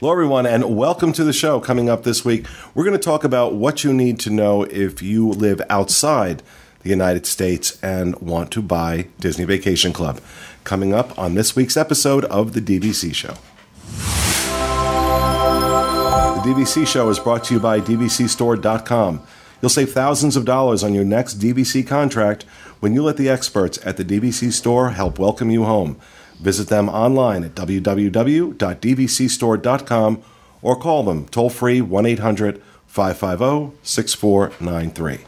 Hello, everyone, and welcome to the show. Coming up this week, we're going to talk about what you need to know if you live outside the United States and want to buy Disney Vacation Club. Coming up on this week's episode of The DVC Show. The DVC Show is brought to you by DVCStore.com. You'll save thousands of dollars on your next DVC contract when you let the experts at the DVC Store help welcome you home. Visit them online at www.dvcstore.com or call them toll free 1 800 550 6493.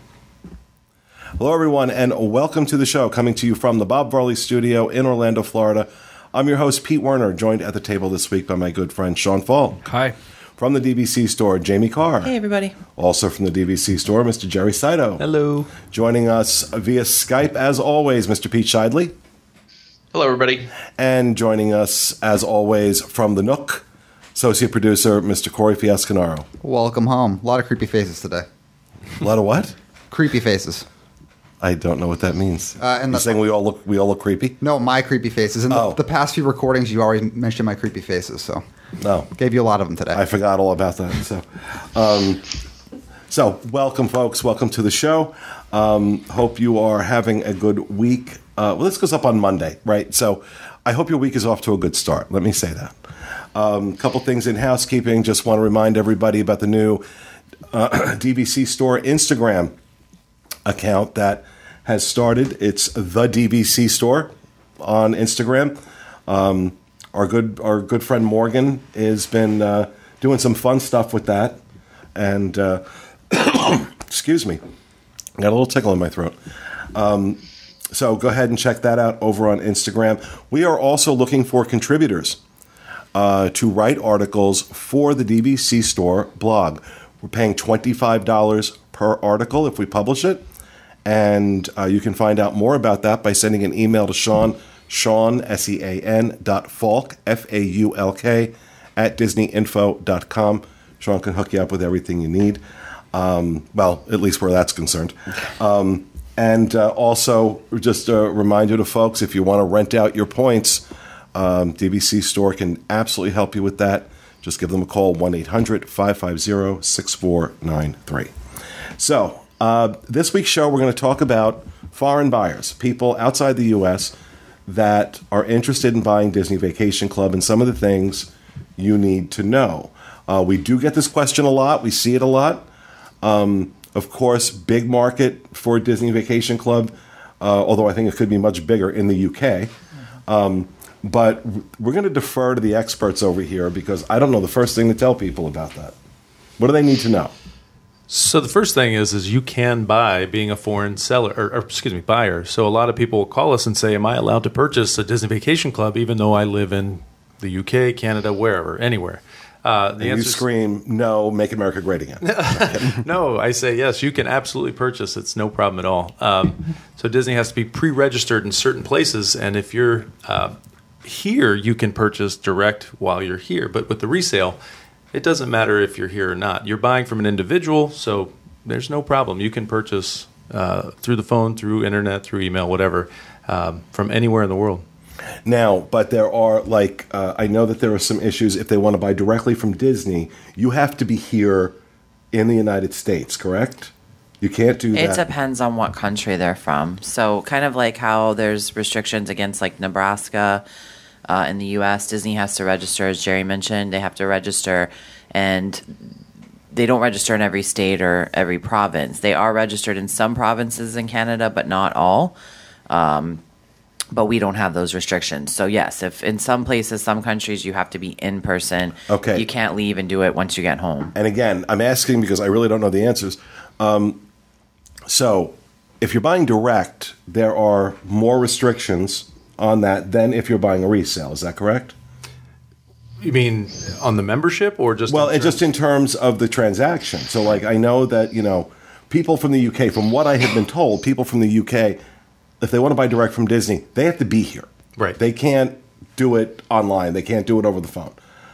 Hello, everyone, and welcome to the show coming to you from the Bob Varley studio in Orlando, Florida. I'm your host, Pete Werner, joined at the table this week by my good friend Sean Faulk. Hi. From the DVC store, Jamie Carr. Hey, everybody. Also from the DVC store, Mr. Jerry Saito. Hello. Joining us via Skype, as always, Mr. Pete Scheidley. Hello, everybody. And joining us, as always, from the Nook, associate producer, Mr. Corey Fiascanaro. Welcome home. A lot of creepy faces today. A lot of what? Creepy faces. I don't know what that means. Uh, and You're the- saying we all look we all look creepy? No, my creepy faces. In the, Oh. the past few recordings, you always mentioned my creepy faces, so No. gave you a lot of them today. I forgot all about that. So, um, so welcome, folks. Welcome to the show. Um, hope you are having a good week. Uh, well, this goes up on Monday, right? So, I hope your week is off to a good start. Let me say that. A um, couple things in housekeeping. Just want to remind everybody about the new uh, DVC Store Instagram account that has started. It's the DVC Store on Instagram. Um, our good our good friend Morgan has been uh, doing some fun stuff with that, and uh, excuse me, got a little tickle in my throat. Um, so go ahead and check that out over on Instagram. We are also looking for contributors uh, to write articles for the DVC Store blog. We're paying $25 per article if we publish it. And uh, you can find out more about that by sending an email to Sean, Sean, S E A N dot Faulk, F A U L K, at DisneyInfo.com. Sean can hook you up with everything you need. Um, well, at least where that's concerned. Um, and uh, also, just a reminder to folks if you want to rent out your points, um, DVC Store can absolutely help you with that. Just give them a call 1 800 550 6493. So, uh, this week's show, we're going to talk about foreign buyers, people outside the U.S. that are interested in buying Disney Vacation Club and some of the things you need to know. Uh, we do get this question a lot, we see it a lot. Um, of course, big market for Disney Vacation Club, uh, although I think it could be much bigger in the UK. Um, but we're going to defer to the experts over here because I don't know the first thing to tell people about that. What do they need to know? So the first thing is, is you can buy being a foreign seller, or, or excuse me, buyer. So a lot of people will call us and say, "Am I allowed to purchase a Disney Vacation Club even though I live in the UK, Canada, wherever, anywhere?" Uh, the you scream, no, make America great again. no, I say yes. You can absolutely purchase. It's no problem at all. Um, so Disney has to be pre-registered in certain places, and if you're uh, here, you can purchase direct while you're here. But with the resale, it doesn't matter if you're here or not. You're buying from an individual, so there's no problem. You can purchase uh, through the phone, through internet, through email, whatever, um, from anywhere in the world. Now, but there are like uh, I know that there are some issues if they want to buy directly from Disney. You have to be here in the United States, correct? You can't do It depends on what country they're from. So, kind of like how there's restrictions against like Nebraska uh, in the U.S., Disney has to register, as Jerry mentioned. They have to register, and they don't register in every state or every province. They are registered in some provinces in Canada, but not all. Um, but we don't have those restrictions. So yes, if in some places, some countries, you have to be in person. Okay. You can't leave and do it once you get home. and again, I'm asking because I really don't know the answers. Um, so, if you're buying direct, there are more restrictions on that than if you're buying a resale. Is that correct? You mean on the membership or just Well, in it just in terms of the transaction. So, like, I know that you know people from the UK, from what I have been told, people from the UK, if they want to buy direct from Disney, they have to be here. Right. They can't do it online. They can't do it over the phone.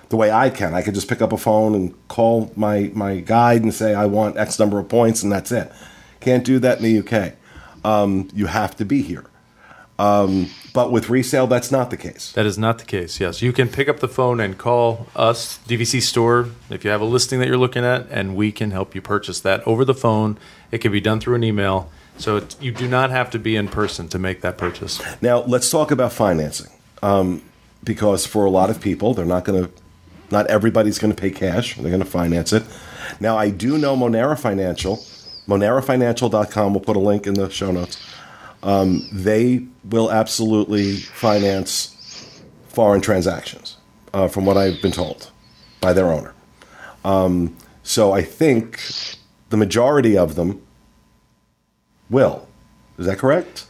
The way I can, I could just pick up a phone and call my my guide and say I want X number of points, and that's it. Can't do that in the UK. Um, you have to be here. Um, But with resale, that's not the case. That is not the case. Yes, you can pick up the phone and call us, DVC Store, if you have a listing that you're looking at, and we can help you purchase that over the phone. It can be done through an email, so you do not have to be in person to make that purchase. Now, let's talk about financing. Um, because for a lot of people, they're not going to, not everybody's going to pay cash. They're going to finance it. Now, I do know Monera Financial, monerafinancial.com. We'll put a link in the show notes. Um, they will absolutely finance foreign transactions, uh, from what I've been told by their owner. Um, so I think the majority of them will. Is that correct?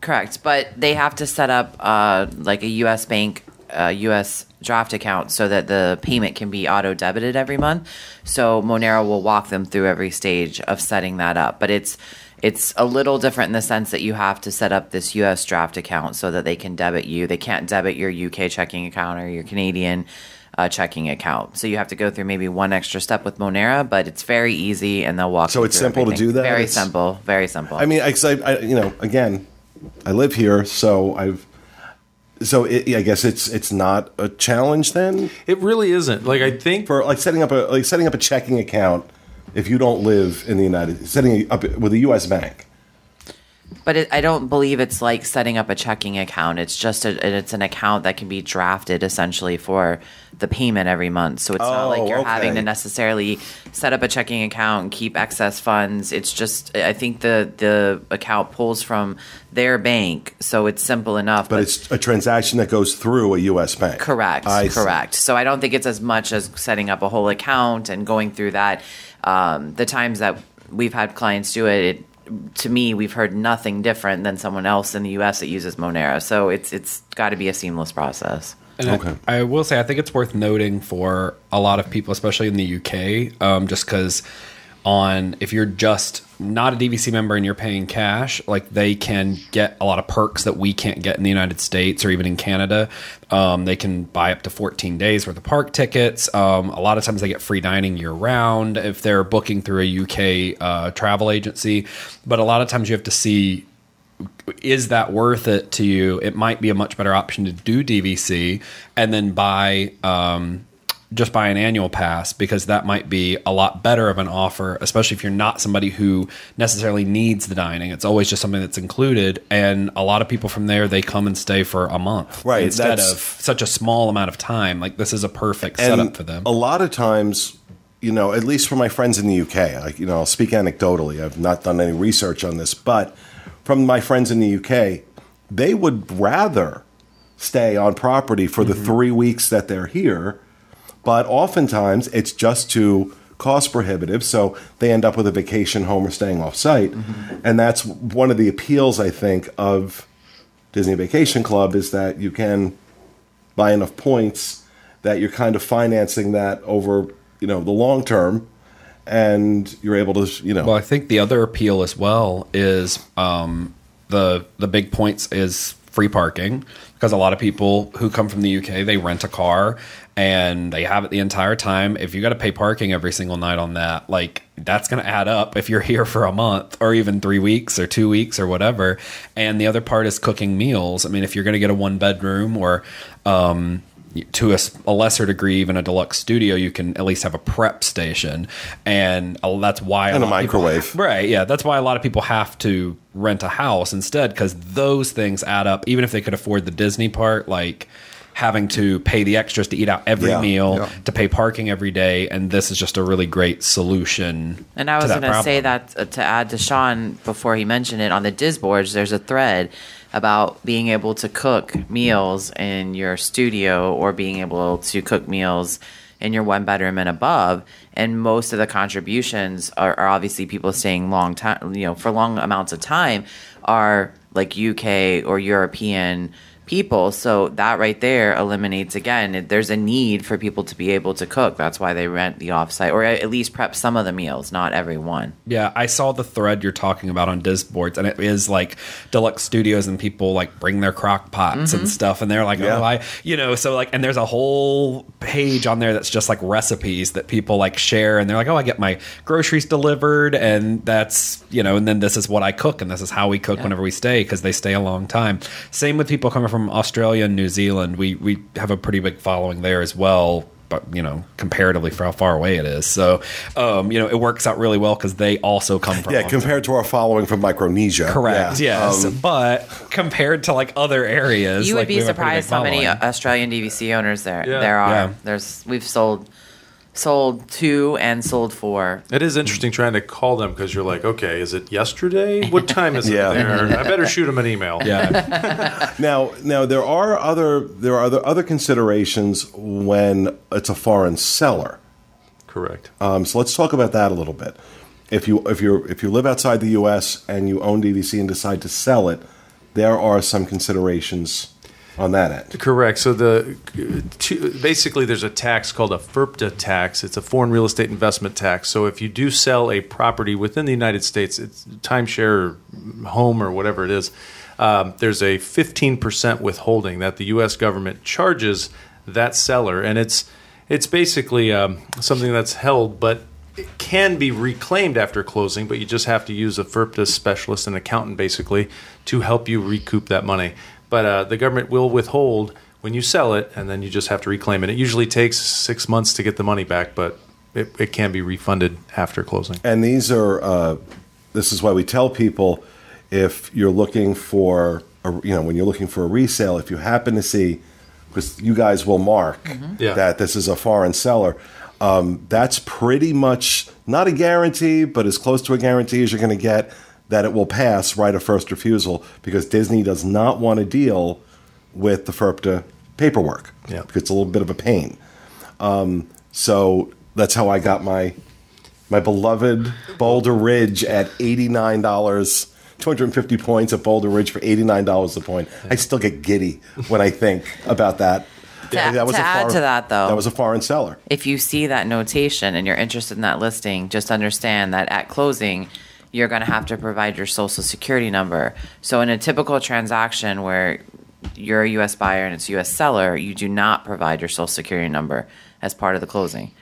Correct, but they have to set up uh, like a U.S. bank, uh, U.S. draft account so that the payment can be auto debited every month. So Monera will walk them through every stage of setting that up. But it's it's a little different in the sense that you have to set up this U.S. draft account so that they can debit you. They can't debit your U.K. checking account or your Canadian uh, checking account. So you have to go through maybe one extra step with Monera, but it's very easy and they'll walk. So you it's through simple to do that? Very It's- simple. Very simple. I mean, I, 'cause I, I, you know, again, I live here, so I've, so it, I guess it's it's not a challenge then It really isn't. Like I think for like setting up a like setting up a checking account if you don't live in the United, setting up with a U.S. bank. But it, I don't believe it's like setting up a checking account. It's just a, it's an account that can be drafted essentially for the payment every month. So it's not Oh, like you're having to necessarily set up a checking account and keep excess funds. It's just I think the the account pulls from their bank, so it's simple enough. But it's a transaction that goes through a U.S. bank. Correct. I see. correct. So I don't think it's as much as setting up a whole account and going through that. Um, the times that we've had clients do it, it, to me, we've heard nothing different than someone else in the U.S. that uses Monera. So it's it's got to be a seamless process. And Okay. I, I will say, I think it's worth noting for a lot of people, especially in the UK, um, just because on if you're just not a DVC member and you're paying cash, like they can get a lot of perks that we can't get in the United States or even in Canada. Um, they can buy up to 14 days worth of park tickets. Um, a lot of times they get free dining year round if they're booking through a UK uh, travel agency. But a lot of times you have to see is that worth it to you? It might be a much better option to do DVC and then buy um, just buy an annual pass because that might be a lot better of an offer, especially if you're not somebody who necessarily needs the dining. It's always just something that's included, and a lot of people from there they come and stay for a month, Right, Instead of such a small amount of time, like this is a perfect setup for them. A lot of times, you know, at least for my friends in the UK, like you know, I'll speak anecdotally. I've not done any research on this, but from my friends in the UK, they would rather stay on property for the mm-hmm. three weeks that they're here, but oftentimes it's just too cost prohibitive, so they end up with a vacation home or staying off site, and that's one of the appeals I think of Disney Vacation Club is that you can buy enough points that you're kind of financing that over you know the long term and you're able to you know. Well, I think the other appeal as well is um, the the big points is free parking because a lot of people who come from the UK they rent a car and they have it the entire time. If you got to pay parking every single night on that, like that's going to add up if you're here for a month or even 3 weeks or 2 weeks or whatever. And the other part is cooking meals. I mean, if you're going to get a one bedroom or um to a lesser degree, even a deluxe studio, you can at least have a prep station, and that's why And a lot of people- microwave. right? Yeah, that's why a lot of people have to rent a house instead because those things add up. Even if they could afford the Disney part, like having to pay the extras to eat out every Yeah, meal, yeah. to pay parking every day, and this is just a really great solution. And I was to going to say that uh, to add to Sean before he mentioned it on the Disboards, there's a thread about being able to cook meals in your studio or being able to cook meals in your one bedroom and above. And most of the contributions are, are obviously people staying long time, you know, for long amounts of time are like UK or European people. So that right there eliminates again. There's a need for people to be able to cook. That's why they rent the offsite or at least prep some of the meals, not every one. Yeah, I saw the thread you're talking about on Disboards, and it is like deluxe studios, and people like bring their crock pots and mm-hmm. stuff, and they're like, oh, Yeah. oh, I, you know, so like, and there's a whole page on there that's just like recipes that people like share, and they're like, oh, I get my groceries delivered, and that's, you know, and then this is what I cook, and this is how we cook whenever we stay because they stay a long time. Same with people coming from Australia and New Zealand. We we have a pretty big following there as well but you know comparatively for how far away it is so um, you know it works out really well because they also come from Yeah, long compared to our following from Micronesia. correct Yeah. yes Um, but compared to like other areas You like, would be we have a pretty big surprised how many. Australian DVC owners there Yeah. there are. Yeah. There's we've sold sold two and sold four. It is interesting trying to call them because you're like, okay, is it yesterday? What time is Yeah. it there? I better shoot them an email. yeah Now, now there are other there are other other considerations when it's a foreign seller. Correct. Um, so let's talk about that a little bit. If you if you if you live outside the U.S. and you own DVC and decide to sell it, there are some considerations on that end. Correct. So the basically there's a tax called a FIRPTA tax. It's a foreign real estate investment tax. So if you do sell a property within the United States, it's timeshare, home, or whatever it is. Um, there's a 15% withholding that the U.S. government charges that seller, and it's it's basically um, something that's held, but it can be reclaimed after closing, but you just have to use a FIRPTA specialist, an accountant, basically, to help you recoup that money. But uh, the government will withhold when you sell it, and then you just have to reclaim it. It usually takes six months to get the money back, but it, it can be refunded after closing. And these are uh, this is why we tell people if you're looking for a, you know when you're looking for a resale, if you happen to see because you guys will mark Yeah. that this is a foreign seller. Um, that's pretty much not a guarantee, but as close to a guarantee as you're going to get that it will pass right of first refusal because Disney does not want to deal with the FIRPTA paperwork Yeah. because it's a little bit of a pain. Um, so that's how I got my my beloved Boulder Ridge at eighty nine dollars. 250 points at Boulder Ridge for $89 a point. I still get giddy when I think about that. To- to add to that, though- that was a foreign seller. If you see that notation and you're interested in that listing, just understand that at closing, you're going to have to provide your social security number. So in a typical transaction where you're a U.S. buyer and it's a U.S. seller, you do not provide your social security number as part of the closing.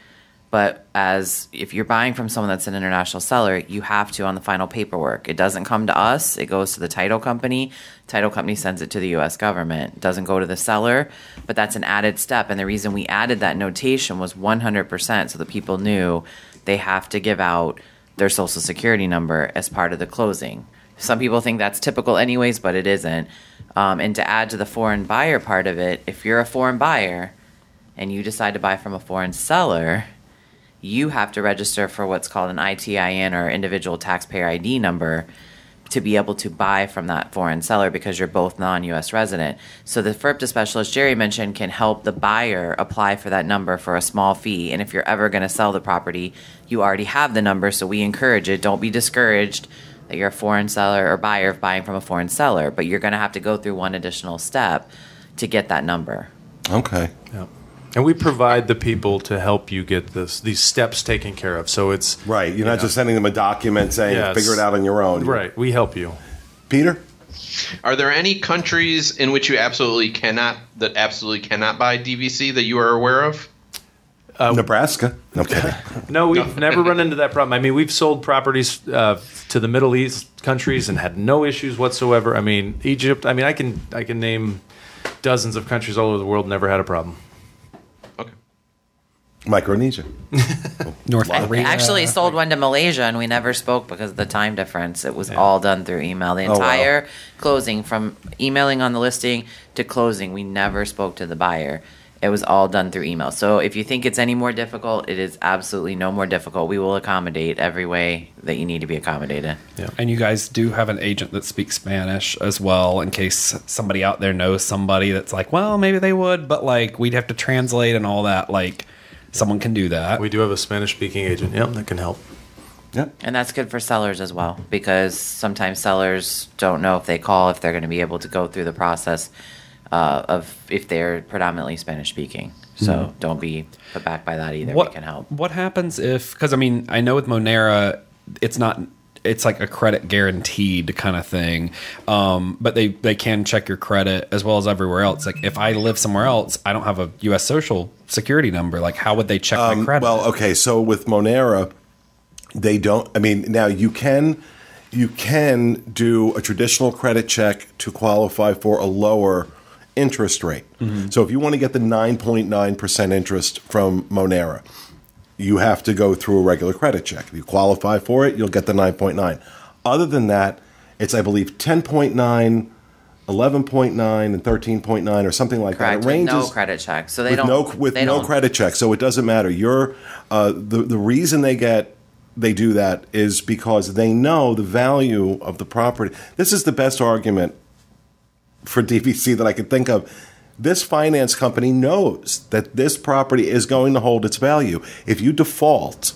But as if you're buying from someone that's an international seller, you have to on the final paperwork. It doesn't come to us; it goes to the title company. Title company sends it to the U.S. government. It doesn't go to the seller, but that's an added step. And the reason we added that notation was 100% so that people knew they have to give out their social security number as part of the closing. Some people think that's typical, anyways, but it isn't. Um, and to add to the foreign buyer part of it, if you're a foreign buyer and you decide to buy from a foreign seller, you have to register for what's called an ITIN or individual taxpayer ID number to be able to buy from that foreign seller because you're both non-US resident. So the FIRPTA specialist Jerry mentioned can help the buyer apply for that number for a small fee. And if you're ever going to sell the property, you already have the number, so we encourage it. Don't be discouraged that you're a foreign seller or buyer of buying from a foreign seller, but you're going to have to go through one additional step to get that number. Okay. Yeah. And we provide the people to help you get this these steps taken care of. So it's Right. You're not Yeah. just sending them a document saying Yes. figure it out on your own. right. We help you. Peter? Are there any countries in which you absolutely cannot that absolutely cannot buy DVC that you are aware of? Nebraska. No kidding. No, we've never run into that problem. I mean, we've sold properties uh, to the Middle East countries and had no issues whatsoever. I mean, Egypt. I mean, I can I can name dozens of countries all over the world never had a problem. Okay. Micronesia. North I Korea actually sold one to Malaysia and we never spoke because of the time difference. It was all done through email. The Oh, wow. entire closing from emailing on the listing to closing, we never spoke to the buyer. It was all done through email. So if you think it's any more difficult, it is absolutely no more difficult. We will accommodate every way that you need to be accommodated. Yeah. And you guys do have an agent that speaks Spanish as well, in case somebody out there knows somebody that's like, well, maybe they would, but like we'd have to translate and all that. Like, someone can do that. We do have a Spanish speaking agent. Yep, that can help. Yep. And that's good for sellers as well because sometimes sellers don't know if they call if they're going to be able to go through the process. uh, of if they're predominantly Spanish speaking. So don't be put back by that either. what we can help. What happens if? Because I mean, I know with Monera, it's not. It's like a credit guaranteed kind of thing, um, but they they can check your credit as well as everywhere else. Like if I live somewhere else, I don't have a U.S. social security number. Like how would they check my credit? Um, Well, okay, so with Monera, they don't. I mean, now you can you can do a traditional credit check to qualify for a lower interest rate. So if you want to get the nine point nine percent interest from Monera, you have to go through a regular credit check. If you qualify for it, you'll get the nine point nine. Other than that, it's I believe 10.9, 11.9, and thirteen point nine, or something like Correct. that. It With no ranges credit check. So they with don't. no with no don't- credit check, so it doesn't matter. You're uh, the the reason they get they do that is because they know the value of the property. This is the best argument for DVC that I could think of. This finance company knows that this property is going to hold its value. If you default,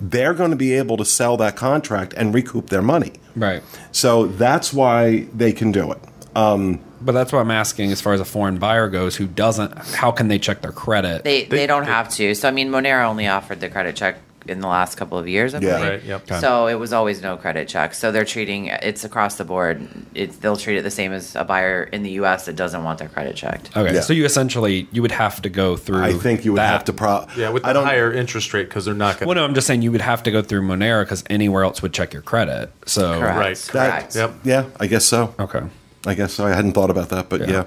they're going to be able to sell that contract and recoup their money. right. So that's why they can do it. Um, but that's what I'm asking as far as a foreign buyer goes who doesn't how can they check their credit? They, they, They- don't they- have to. So I mean, Monera only offered the credit check in the last couple of years. I Yeah. believe. Right, yep. Okay. So it was always no credit check. So they're treating it's across the board. It's they'll treat it the same as a buyer in the U.S. that doesn't want their credit checked. okay. Yeah. So you essentially you would have to go through I think you would that. have to pro. Yeah, with I the don't. higher interest rate because they're not going Well, no, I'm just saying you would have to go through Monera because anywhere else would check your credit. So Correct. Right. that- Correct. Yep. Yeah, I guess so. okay. I guess so. I hadn't thought about that, but Yeah. yeah.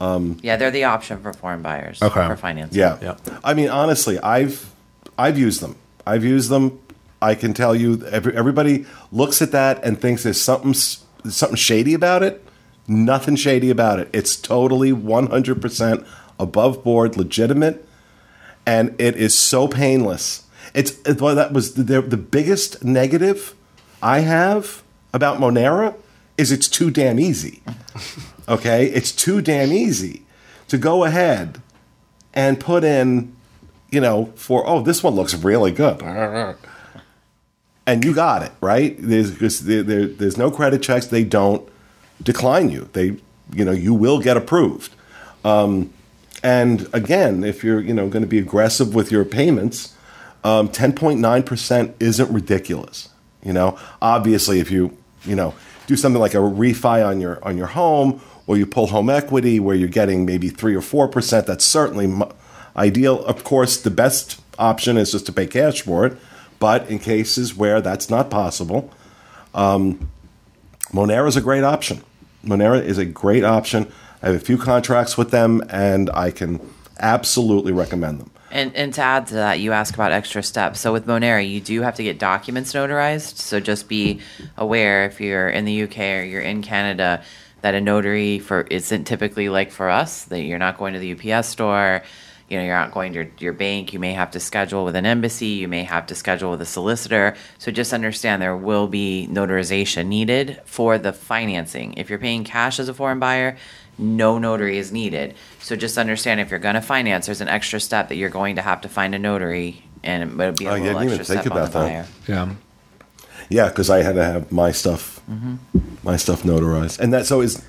Um, yeah, they're the option for foreign buyers Okay. for financing. Yeah. Yeah. I mean, honestly, I've I've used them. I've used them. I can tell you, every, everybody looks at that and thinks there's something something shady about it. Nothing shady about it. It's totally 100% above board, legitimate, and it is so painless. It's it, well, that was the, the biggest negative I have about Monera is it's too damn easy. Okay, it's too damn easy to go ahead and put in, you know, for oh, this one looks really good, and you got it right. There's there, there, there's no credit checks. They don't decline you. They, you know, you will get approved. Um, and again, if you're, you know, going to be aggressive with your payments, um, 10.9% isn't ridiculous. You know, obviously, if you, you know, do something like a refi on your on your home, or you pull home equity where you're getting maybe three or four percent, that's certainly ideal. Of course, the best option is just to pay cash for it. But in cases where that's not possible, um, Monera is a great option. Monera is a great option. I have a few contracts with them, and I can absolutely recommend them. And, and to add to that, you ask about extra steps. So with Monera, you do have to get documents notarized. So just be aware if you're in the UK or you're in Canada that a notary for isn't typically like for us that you're not going to the UPS store. You know, you're not going to your, your bank. You may have to schedule with an embassy. You may have to schedule with a solicitor. So just understand there will be notarization needed for the financing. If you're paying cash as a foreign buyer, no notary is needed. So just understand if you're going to finance, there's an extra step that you're going to have to find a notary, and it would be a yeah, I little didn't even extra think step on the about that. buyer. Yeah. Yeah, because I had to have my stuff, mm-hmm. my stuff notarized, and that so is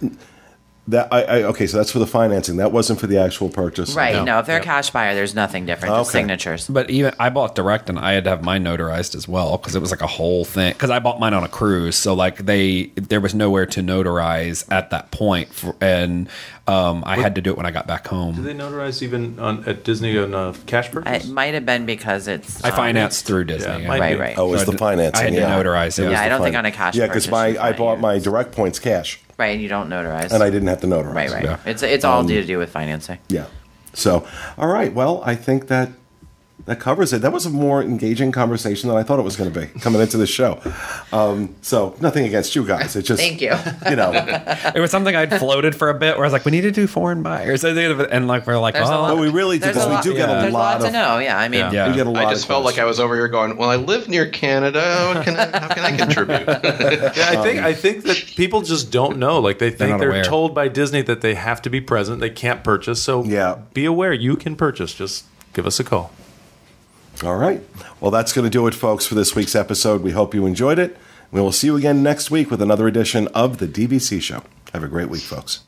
that I, I okay. So that's for the financing. That wasn't for the actual purchase. Right. No. No, if they're Yep. a cash buyer, there's nothing different. Just Okay. signatures. But even I bought direct and I had to have mine notarized as well because it was like a whole thing. Because I bought mine on a cruise, so like they there was nowhere to notarize at that point, for, and um, I had to do it when I got back Do home. they notarize even on at Disney on a cash purchase? It might have been because it's. I um, financed through Disney. Yeah, yeah. mine Right, did. right. Oh, it's So I the did- financing. I had to yeah. notarize it. It was Yeah, I the don't think on a cash Yeah, because purchase my you I find bought my direct points cash, Right, and you don't notarize. and I didn't have to notarize. Right, right. Yeah. It's it's all um, to do with financing. Yeah. So, all right. Well, I think that that covers it. That was a more engaging conversation than I thought it was going to be coming into the show. Um, so, nothing against you guys. It just Thank you. You know, It was something I'd floated for a bit where I was like, we need to do foreign buyers. And like, we're like, There's oh, lot- we really do because we do get a There's a lot lot to know. Yeah, I mean, Yeah. Yeah. We get a lot. I just of felt like I was over here going, "Well, I live near Canada. What can I, how can I contribute?" Yeah, I think I think that people just don't know. Like they think not they're, told by Disney that they have to be present. They can't purchase. So Yeah. be aware. You can purchase. Just give us a call. All right. Well, that's going to do it, folks, for this week's episode. We hope you enjoyed it. We will see you again next week with another edition of the DVC Show. Have a great week, folks.